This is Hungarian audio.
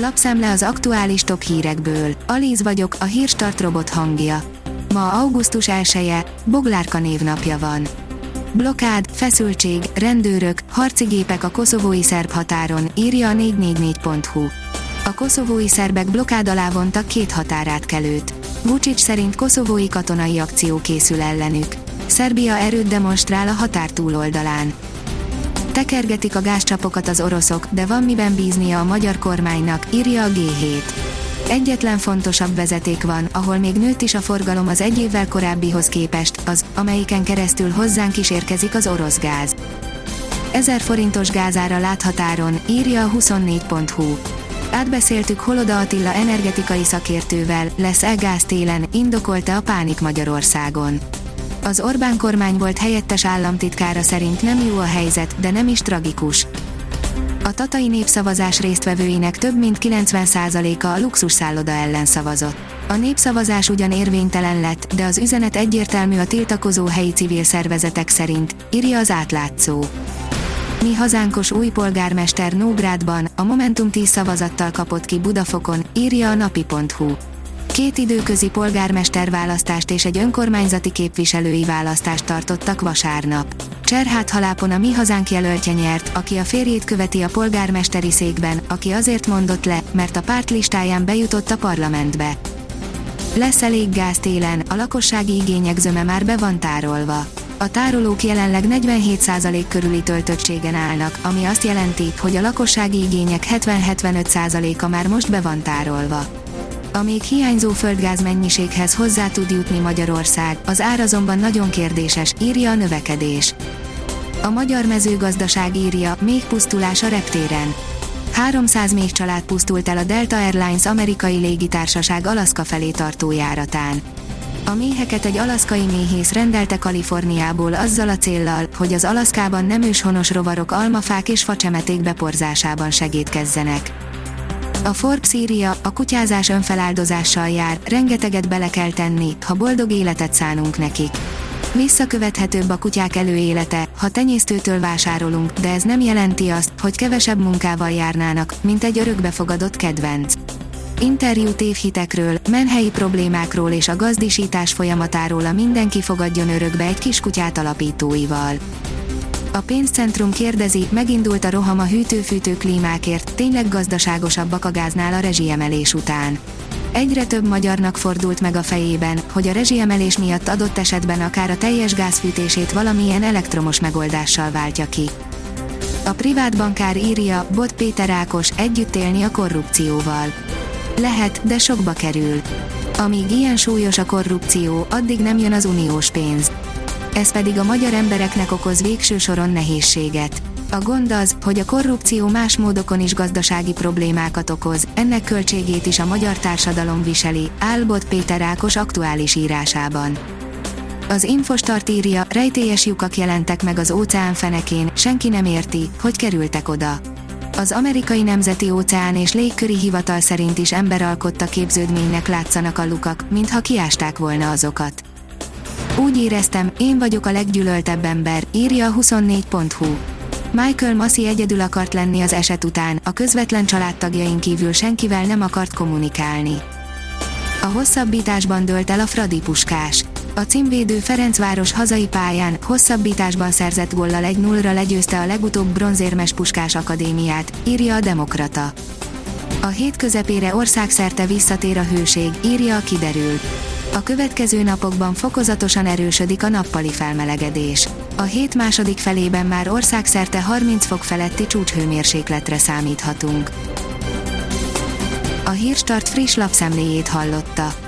Lapszemle az aktuális top hírekből. Alíz vagyok, a hírstart robot hangja. Ma augusztus 1 -e, Boglárka névnapja van. Blokád, feszültség, rendőrök, harci gépek a koszovói szerb határon, írja a 444.hu. A koszovói szerbek blokád alá vontak két határátkelőt. Vucic szerint koszovói katonai akció készül ellenük. Szerbia erőt demonstrál a határ túloldalán. Tekergetik a gázcsapokat az oroszok, de van miben bíznia a magyar kormánynak, írja a G7. Egyetlen fontosabb vezeték van, ahol még nőtt is a forgalom az egy évvel korábbihoz képest, az, amelyiken keresztül hozzánk is érkezik az orosz gáz. 1000 forintos gázára láthatáron, írja a 24.hu. Átbeszéltük Holoda Attila energetikai szakértővel, lesz-e gáz télen, indokolta a pánik Magyarországon. Az Orbán kormány volt helyettes államtitkára szerint nem jó a helyzet, de nem is tragikus. A tatai népszavazás résztvevőinek több mint 90%-a a luxusszálloda ellen szavazott. A népszavazás ugyan érvénytelen lett, de az üzenet egyértelmű a tiltakozó helyi civil szervezetek szerint, írja az átlátszó. Mi hazánkos új polgármester Nógrádban, a Momentum 10 szavazattal kapott ki Budafokon, írja a napi.hu két időközi polgármester választást és egy önkormányzati képviselői választást tartottak vasárnap. Cserhát Halápon a Mi Hazánk jelöltje nyert, aki a férjét követi a polgármesteri székben, aki azért mondott le, mert a párt listáján bejutott a parlamentbe. Lesz elég gáz télen, a lakossági igények zöme már be van tárolva. A tárolók jelenleg 47% körüli töltöttségen állnak, ami azt jelenti, hogy a lakossági igények 70-75%-a már most be van tárolva. A még hiányzó földgáz mennyiséghez hozzá tud jutni Magyarország, az ár azonban nagyon kérdéses, írja a növekedés. A magyar mezőgazdaság írja, még pusztulás a reptéren. 300 még család pusztult el a Delta Airlines amerikai légitársaság Alaszka felé tartó járatán. A méheket egy alaszkai méhész rendelte Kaliforniából azzal a céllal, hogy az Alaszkában nem őshonos rovarok almafák és facsemeték beporzásában segítkezzenek. A Forbes írja, a kutyázás önfeláldozással jár, rengeteget bele kell tenni, ha boldog életet szánunk nekik. Visszakövethetőbb a kutyák előélete, ha tenyésztőtől vásárolunk, de ez nem jelenti azt, hogy kevesebb munkával járnának, mint egy örökbefogadott kedvenc. Interjú tévhitekről, menhelyi problémákról és a gazdisítás folyamatáról a Mindenki fogadjon örökbe egy kiskutyát alapítóival. A pénzcentrum kérdezi, megindult a roham a hűtőfűtő klímákért, tényleg gazdaságosabbak a gáznál a rezsiemelés után. Egyre több magyarnak fordult meg a fejében, hogy a rezsiemelés miatt adott esetben akár a teljes gázfűtését valamilyen elektromos megoldással váltja ki. A privát bankár írja, Bot Péter Ákos, együtt élni a korrupcióval. Lehet, de sokba kerül. Amíg ilyen súlyos a korrupció, addig nem jön az uniós pénz ez pedig a magyar embereknek okoz végső soron nehézséget. A gond az, hogy a korrupció más módokon is gazdasági problémákat okoz, ennek költségét is a magyar társadalom viseli, Álbot Péter Ákos aktuális írásában. Az Infostart írja, rejtélyes lyukak jelentek meg az óceán fenekén, senki nem érti, hogy kerültek oda. Az amerikai Nemzeti Óceán és Légköri Hivatal szerint is emberalkotta képződménynek látszanak a lukak, mintha kiásták volna azokat. Úgy éreztem, én vagyok a leggyűlöltebb ember, írja a 24.hu. Michael Massey egyedül akart lenni az eset után, a közvetlen családtagjain kívül senkivel nem akart kommunikálni. A hosszabbításban dölt el a Fradi puskás. A címvédő Ferencváros hazai pályán hosszabbításban szerzett gollal egy 0 legyőzte a legutóbb bronzérmes puskás akadémiát, írja a Demokrata. A hét közepére országszerte visszatér a hőség, írja a kiderül. A következő napokban fokozatosan erősödik a nappali felmelegedés. A hét második felében már országszerte 30 fok feletti csúcshőmérsékletre számíthatunk. A Hírstart friss lapszemléjét hallotta.